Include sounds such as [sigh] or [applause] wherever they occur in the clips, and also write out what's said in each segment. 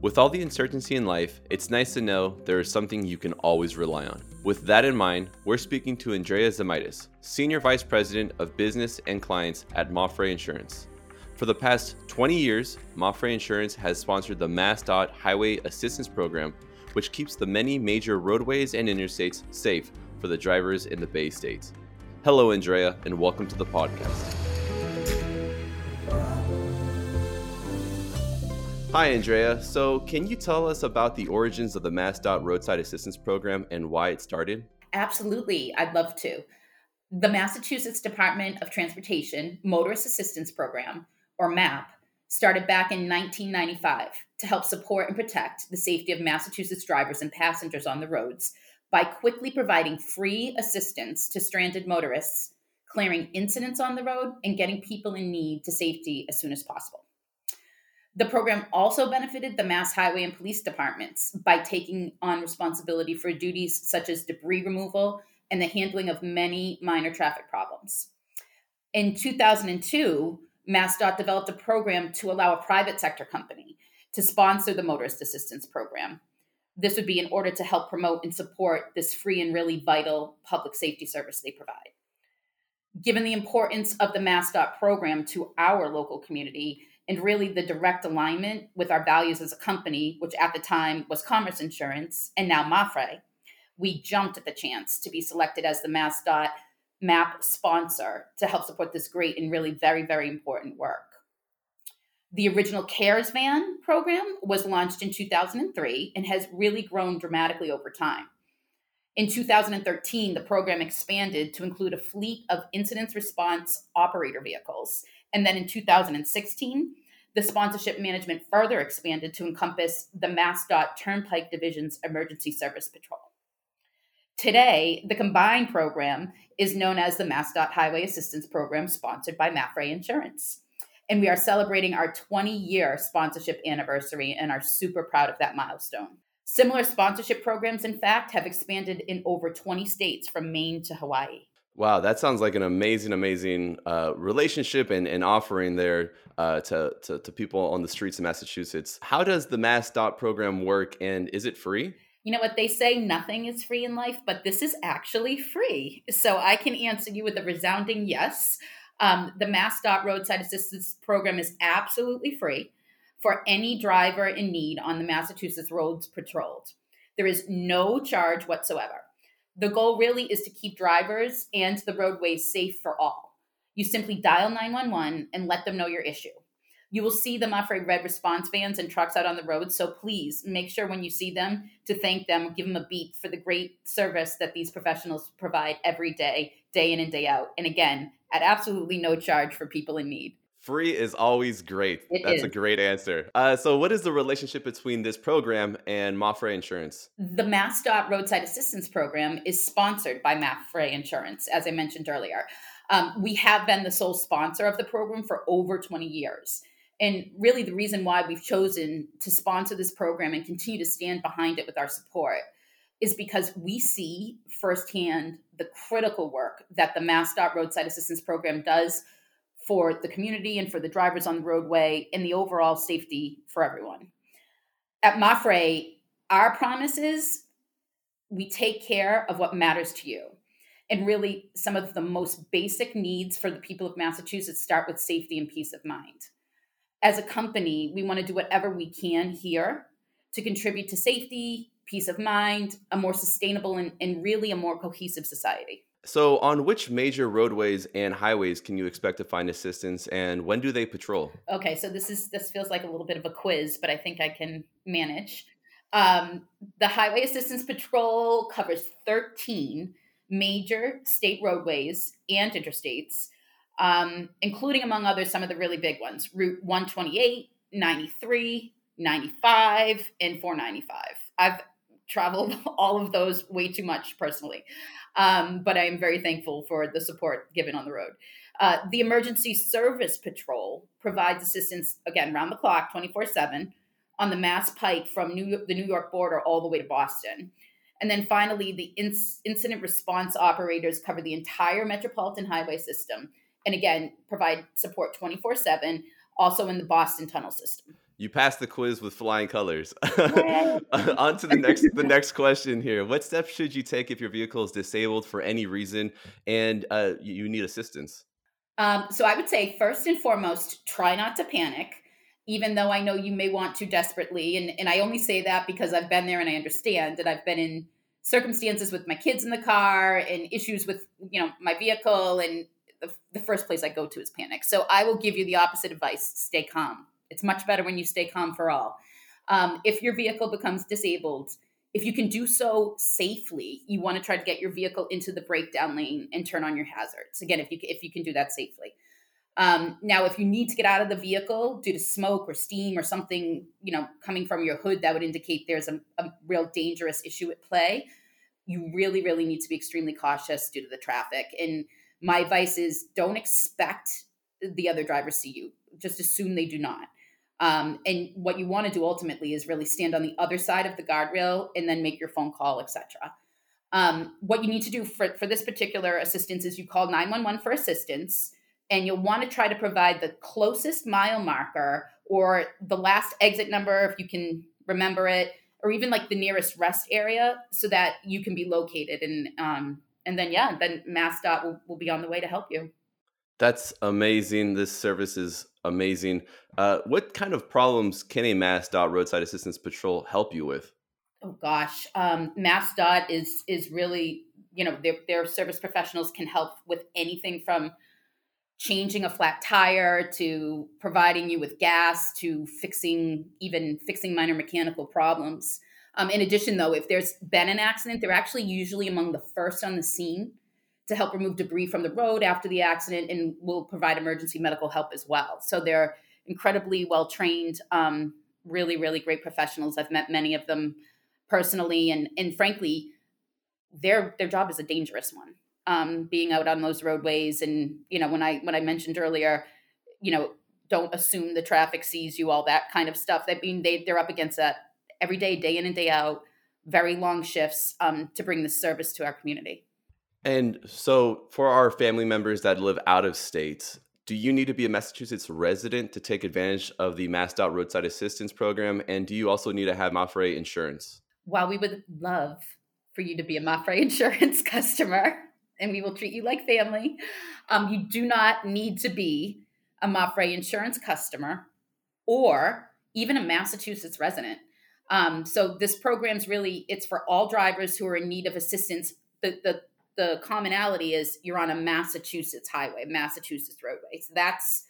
With all the uncertainty in life, it's nice to know there is something you can always rely on. With that in mind, we're speaking to Andrea Zemaitis, Senior Vice President of Business and Clients at Mapfre Insurance. For the past 20 years, Mapfre Insurance has sponsored the MassDOT Highway Assistance Program, which keeps the many major roadways and interstates safe for the drivers in the Bay States. Hello, Andrea, and welcome to the podcast. Hi, Andrea. So, can you tell us about the origins of the MassDOT Roadside Assistance Program and why it started? Absolutely, I'd love to. The Massachusetts Department of Transportation Motorist Assistance Program, or MAP, started back in 1995 to help support and protect the safety of Massachusetts drivers and passengers on the roads by quickly providing free assistance to stranded motorists, clearing incidents on the road, and getting people in need to safety as soon as possible. The program also benefited the Mass Highway and Police Departments by taking on responsibility for duties such as debris removal and the handling of many minor traffic problems. In 2002, MassDOT developed a program to allow a private sector company to sponsor the Motorist Assistance Program. This would be in order to help promote and support this free and really vital public safety service they provide. Given the importance of the MassDOT program to our local community, and really the direct alignment with our values as a company, which at the time was Commerce Insurance and now Mapfre, we jumped at the chance to be selected as the MassDOT MAP sponsor to help support this great and really very, very important work. The original CARES van program was launched in 2003 and has really grown dramatically over time. In 2013, the program expanded to include a fleet of incident response operator vehicles and then in 2016, the sponsorship management further expanded to encompass the MassDOT Turnpike Division's Emergency Service Patrol. Today, the combined program is known as the MassDOT Highway Assistance Program, sponsored by Mapfre Insurance. And we are celebrating our 20 year sponsorship anniversary and are super proud of that milestone. Similar sponsorship programs, in fact, have expanded in over 20 states from Maine to Hawaii. Wow, that sounds like an amazing, amazing uh, relationship and, and offering there uh, to, to, to people on the streets of Massachusetts. How does the MassDOT program work, and is it free? You know what they say, nothing is free in life, but this is actually free. So I can answer you with a resounding yes. Um, the MassDOT Roadside Assistance Program is absolutely free for any driver in need on the Massachusetts roads patrolled. There is no charge whatsoever. The goal really is to keep drivers and the roadways safe for all. You simply dial 911 and let them know your issue. You will see the Mapfre Red response vans and trucks out on the road, so please make sure when you see them to thank them, give them a beat for the great service that these professionals provide every day, day in and day out. And again, at absolutely no charge for people in need. Free is always great. It That's is. a great answer. Uh, so, what is the relationship between this program and Mapfre Insurance? The MassDOT Roadside Assistance Program is sponsored by Mapfre Insurance, as I mentioned earlier. Um, we have been the sole sponsor of the program for over 20 years. And really, the reason why we've chosen to sponsor this program and continue to stand behind it with our support is because we see firsthand the critical work that the MassDOT Roadside Assistance Program does for the community and for the drivers on the roadway and the overall safety for everyone. At Mapfre, our promise is we take care of what matters to you. And really, some of the most basic needs for the people of Massachusetts start with safety and peace of mind. As a company, we want to do whatever we can here to contribute to safety, peace of mind, a more sustainable and, and really a more cohesive society. So, on which major roadways and highways can you expect to find assistance, and when do they patrol? Okay, so this is this feels like a little bit of a quiz, but I think I can manage. Um, the Highway Assistance Patrol covers 13 major state roadways and interstates, um, including, among others, some of the really big ones Route 128, 93, 95, and 495. I've traveled [laughs] all of those way too much personally. Um, but I am very thankful for the support given on the road. Uh, the Emergency Service Patrol provides assistance, again, round the clock, 24 7, on the Mass Pike from New, York, the New York border all the way to Boston. And then finally, the incident response operators cover the entire metropolitan highway system and again, provide support 24 7, also in the Boston tunnel system. You passed the quiz with flying colors. [laughs] On to the next the next question here. What steps should you take if your vehicle is disabled for any reason and uh, you need assistance? Um, so I would say first and foremost, try not to panic, even though I know you may want to desperately. And and I only say that because I've been there and I understand that I've been in circumstances with my kids in the car and issues with you know my vehicle and the, the first place I go to is panic. So I will give you the opposite advice: stay calm it's much better when you stay calm for all. Um, if your vehicle becomes disabled, if you can do so safely, you want to try to get your vehicle into the breakdown lane and turn on your hazards. Again, if you if you can do that safely. Um, now, if you need to get out of the vehicle due to smoke or steam or something, you know, coming from your hood that would indicate there's a, a real dangerous issue at play, you really, really need to be extremely cautious due to the traffic. And my advice is don't expect the other drivers see you. Just assume they do not. Um, and what you want to do ultimately is really stand on the other side of the guardrail and then make your phone call, etc. Um, what you need to do for, for this particular assistance is you call 911 for assistance, and you'll want to try to provide the closest mile marker or the last exit number if you can remember it, or even like the nearest rest area so that you can be located. And um, and then yeah, then MassDOT will, will be on the way to help you. That's amazing. This service is amazing. Uh, what kind of problems can a MassDOT roadside assistance patrol help you with? Oh gosh, um, MassDOT is is really you know their their service professionals can help with anything from changing a flat tire to providing you with gas to fixing even fixing minor mechanical problems. Um, in addition, though, if there's been an accident, they're actually usually among the first on the scene to help remove debris from the road after the accident and will provide emergency medical help as well. So they're incredibly well trained, um, really, really great professionals. I've met many of them personally, and and frankly, their their job is a dangerous one. Um, being out on those roadways, and you know, when I when I mentioned earlier, you know, don't assume the traffic sees you, all that kind of stuff. I mean, they they're up against that every day, day in and day out, very long shifts um, to bring this service to our community. And so, for our family members that live out of state, do you need to be a Massachusetts resident to take advantage of the MassDOT Roadside Assistance Program? And do you also need to have Mapfre insurance? While we would love for you to be a Mapfre [laughs] insurance customer, and we will treat you like family, um, you do not need to be a Mapfre insurance customer or even a Massachusetts resident. Um, so this program's really it's for all drivers who are in need of assistance. The, the the commonality is you're on a Massachusetts highway, Massachusetts roadway. So that's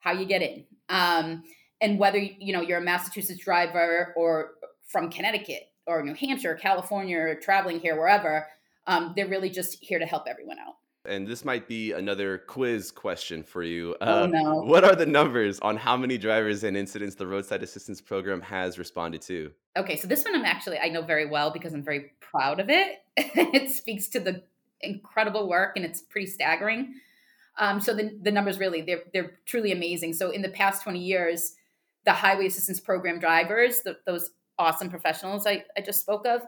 how you get in. Um, and whether you know you're a Massachusetts driver or from Connecticut or New Hampshire, or California, or traveling here, wherever, um, they're really just here to help everyone out. And this might be another quiz question for you. Uh, oh, no. What are the numbers on how many drivers and incidents the roadside assistance program has responded to? Okay, so this one I'm actually I know very well because I'm very proud of it. [laughs] it speaks to the incredible work and it's pretty staggering. Um, so the, the numbers really, they're, they're truly amazing. So in the past 20 years, the highway assistance program drivers, the, those awesome professionals I, I just spoke of,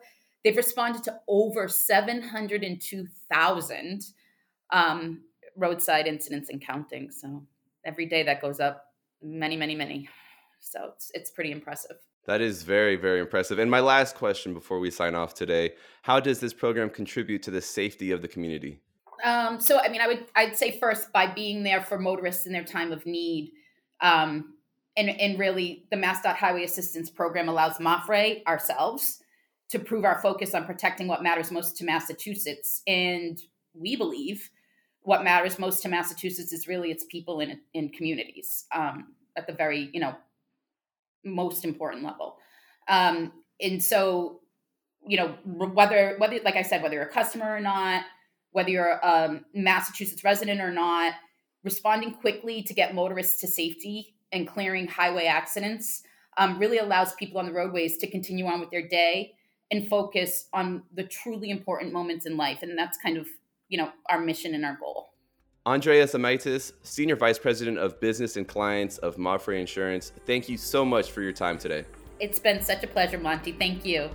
they've responded to over 702,000 um, roadside incidents and counting. So every day that goes up, many, many, many. So it's, it's pretty impressive. That is very, very impressive. And my last question before we sign off today How does this program contribute to the safety of the community? Um, so, I mean, I would, I'd say first by being there for motorists in their time of need. Um, and, and really, the MassDOT Highway Assistance Program allows MAPFRE, ourselves, to prove our focus on protecting what matters most to Massachusetts. And we believe what matters most to Massachusetts is really its people in, in communities um, at the very, you know, most important level. Um, and so, you know, whether whether like I said, whether you're a customer or not, whether you're a um, Massachusetts resident or not, responding quickly to get motorists to safety and clearing highway accidents um, really allows people on the roadways to continue on with their day and focus on the truly important moments in life. And that's kind of, you know, our mission and our goal. Andrea Zemaitis, Senior Vice President of Business and Clients of Mapfre Insurance, thank you so much for your time today. It's been such a pleasure, Monty. Thank you.